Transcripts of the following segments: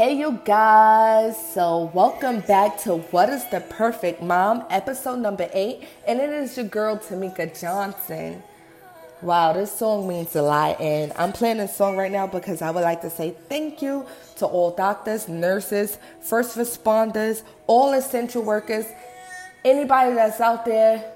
Hey, you guys. So, welcome back to What is the Perfect Mom, episode number eight. And it is your girl, Tamika Johnson. Wow, this song means a lot. And I'm playing this song right now because I would like to say thank you to all doctors, nurses, first responders, all essential workers, anybody that's out there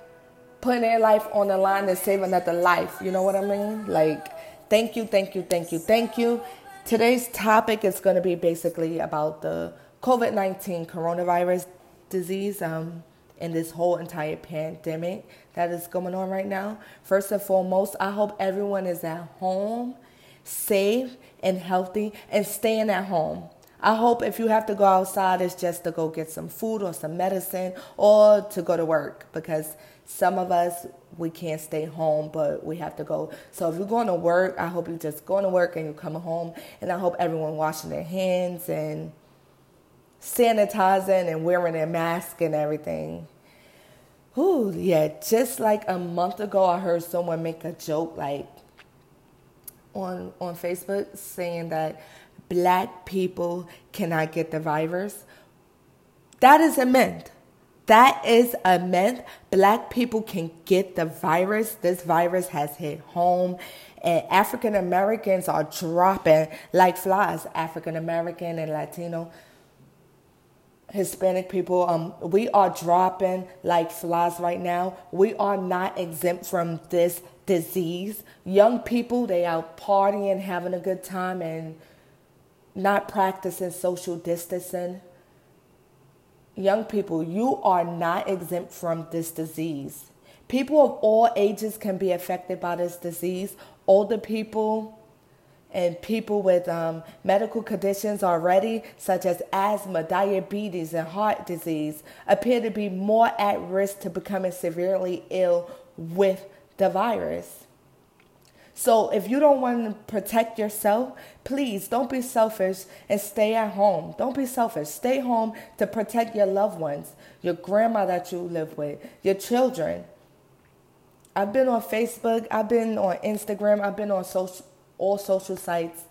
putting their life on the line and saving another life. You know what I mean? Like, thank you, thank you, thank you, thank you. Today's topic is going to be basically about the COVID 19 coronavirus disease um, and this whole entire pandemic that is going on right now. First and foremost, I hope everyone is at home, safe and healthy, and staying at home. I hope if you have to go outside, it's just to go get some food or some medicine or to go to work because some of us, we can't stay home, but we have to go. So if you're going to work, I hope you're just going to work and you're coming home. And I hope everyone washing their hands and sanitizing and wearing their mask and everything. Ooh, yeah, just like a month ago, I heard someone make a joke like on on Facebook saying that black people cannot get the virus. That is a myth. That is a myth. Black people can get the virus. This virus has hit home, and African Americans are dropping like flies. African American and Latino, Hispanic people, um, we are dropping like flies right now. We are not exempt from this disease. Young people, they out partying, having a good time, and not practicing social distancing young people, you are not exempt from this disease. People of all ages can be affected by this disease. Older people and people with um, medical conditions already, such as asthma, diabetes, and heart disease, appear to be more at risk to becoming severely ill with the virus. So if you don't want to protect yourself, please don't be selfish and stay at home. Don't be selfish. Stay home to protect your loved ones, your grandma that you live with, your children. I've been on Facebook, I've been on Instagram, I've been on social, all social sites.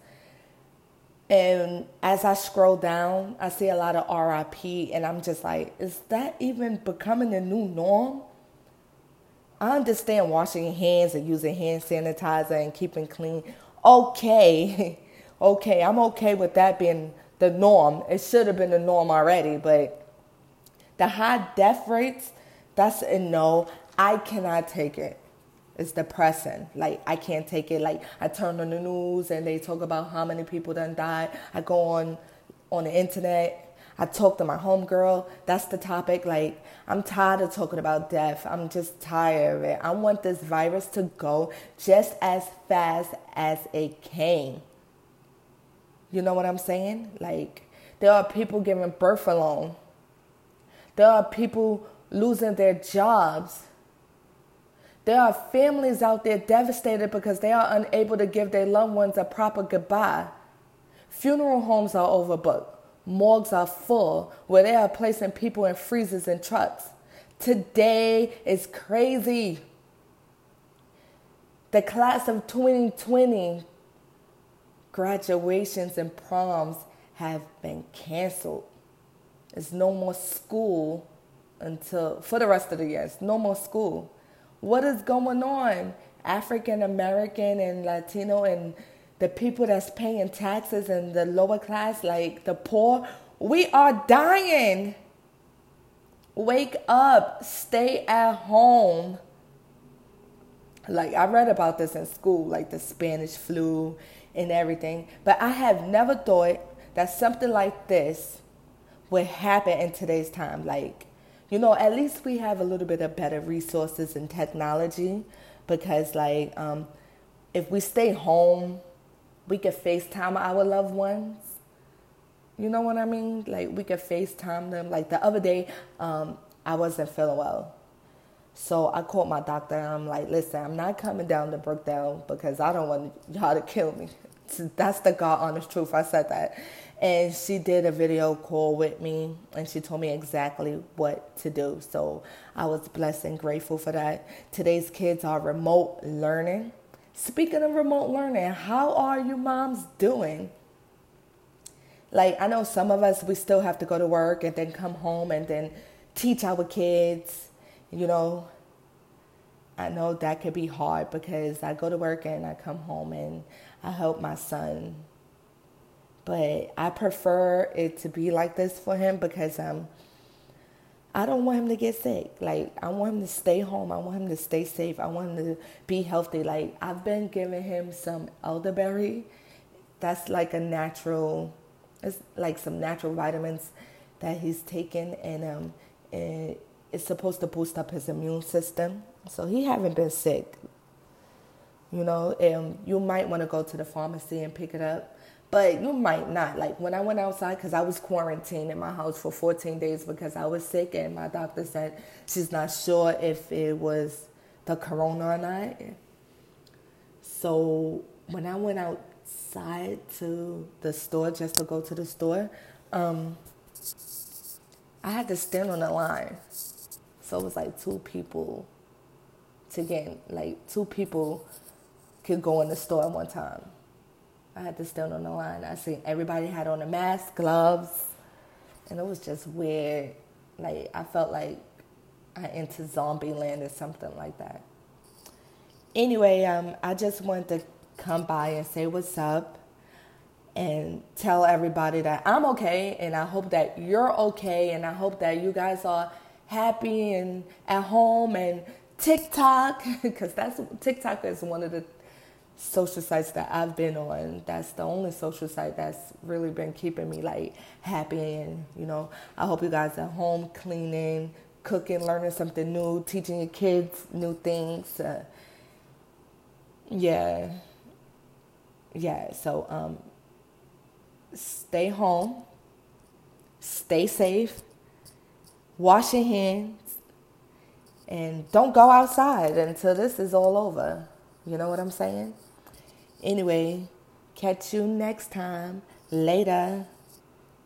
And as I scroll down, I see a lot of RIP, and I'm just like, is that even becoming the new norm? I understand washing your hands and using hand sanitizer and keeping clean. Okay, okay, I'm okay with that being the norm. It should have been the norm already, but the high death rates, that's a no. I cannot take it. It's depressing. Like I can't take it. Like I turn on the news and they talk about how many people done died. I go on on the internet I talk to my homegirl. That's the topic. Like, I'm tired of talking about death. I'm just tired of it. I want this virus to go just as fast as it came. You know what I'm saying? Like, there are people giving birth alone, there are people losing their jobs. There are families out there devastated because they are unable to give their loved ones a proper goodbye. Funeral homes are overbooked. Morgues are full where they are placing people in freezers and trucks. Today is crazy. The class of 2020 graduations and proms have been canceled. There's no more school until for the rest of the year. It's no more school. What is going on? African American and Latino and the people that's paying taxes and the lower class, like the poor, we are dying. Wake up, stay at home. Like, I read about this in school, like the Spanish flu and everything, but I have never thought that something like this would happen in today's time. Like, you know, at least we have a little bit of better resources and technology because, like, um, if we stay home, we could FaceTime our loved ones. You know what I mean? Like we could FaceTime them. Like the other day, um, I wasn't feeling well. So I called my doctor and I'm like, listen, I'm not coming down to Brookdale because I don't want y'all to kill me. That's the God honest truth. I said that. And she did a video call with me and she told me exactly what to do. So I was blessed and grateful for that. Today's kids are remote learning. Speaking of remote learning, how are you moms doing? like I know some of us we still have to go to work and then come home and then teach our kids, you know. I know that could be hard because I go to work and I come home and I help my son. But I prefer it to be like this for him because I'm. um I don't want him to get sick. Like I want him to stay home. I want him to stay safe. I want him to be healthy. Like I've been giving him some elderberry. That's like a natural it's like some natural vitamins that he's taken and um and it's supposed to boost up his immune system. So he haven't been sick. You know, um, you might want to go to the pharmacy and pick it up but you might not. Like when I went outside, because I was quarantined in my house for 14 days because I was sick, and my doctor said she's not sure if it was the corona or not. So when I went outside to the store, just to go to the store, um, I had to stand on the line. So it was like two people to get, like two people could go in the store at one time. I had to stand on the line. I seen everybody had on a mask, gloves, and it was just weird. Like I felt like I into zombie land or something like that. Anyway, um, I just wanted to come by and say what's up and tell everybody that I'm okay and I hope that you're okay and I hope that you guys are happy and at home and TikTok because that's TikTok is one of the social sites that I've been on. That's the only social site that's really been keeping me like happy and you know, I hope you guys are home cleaning, cooking, learning something new, teaching your kids new things. Uh, yeah. Yeah, so um stay home. Stay safe. Wash your hands. And don't go outside until this is all over. You know what I'm saying? Anyway, catch you next time. Later.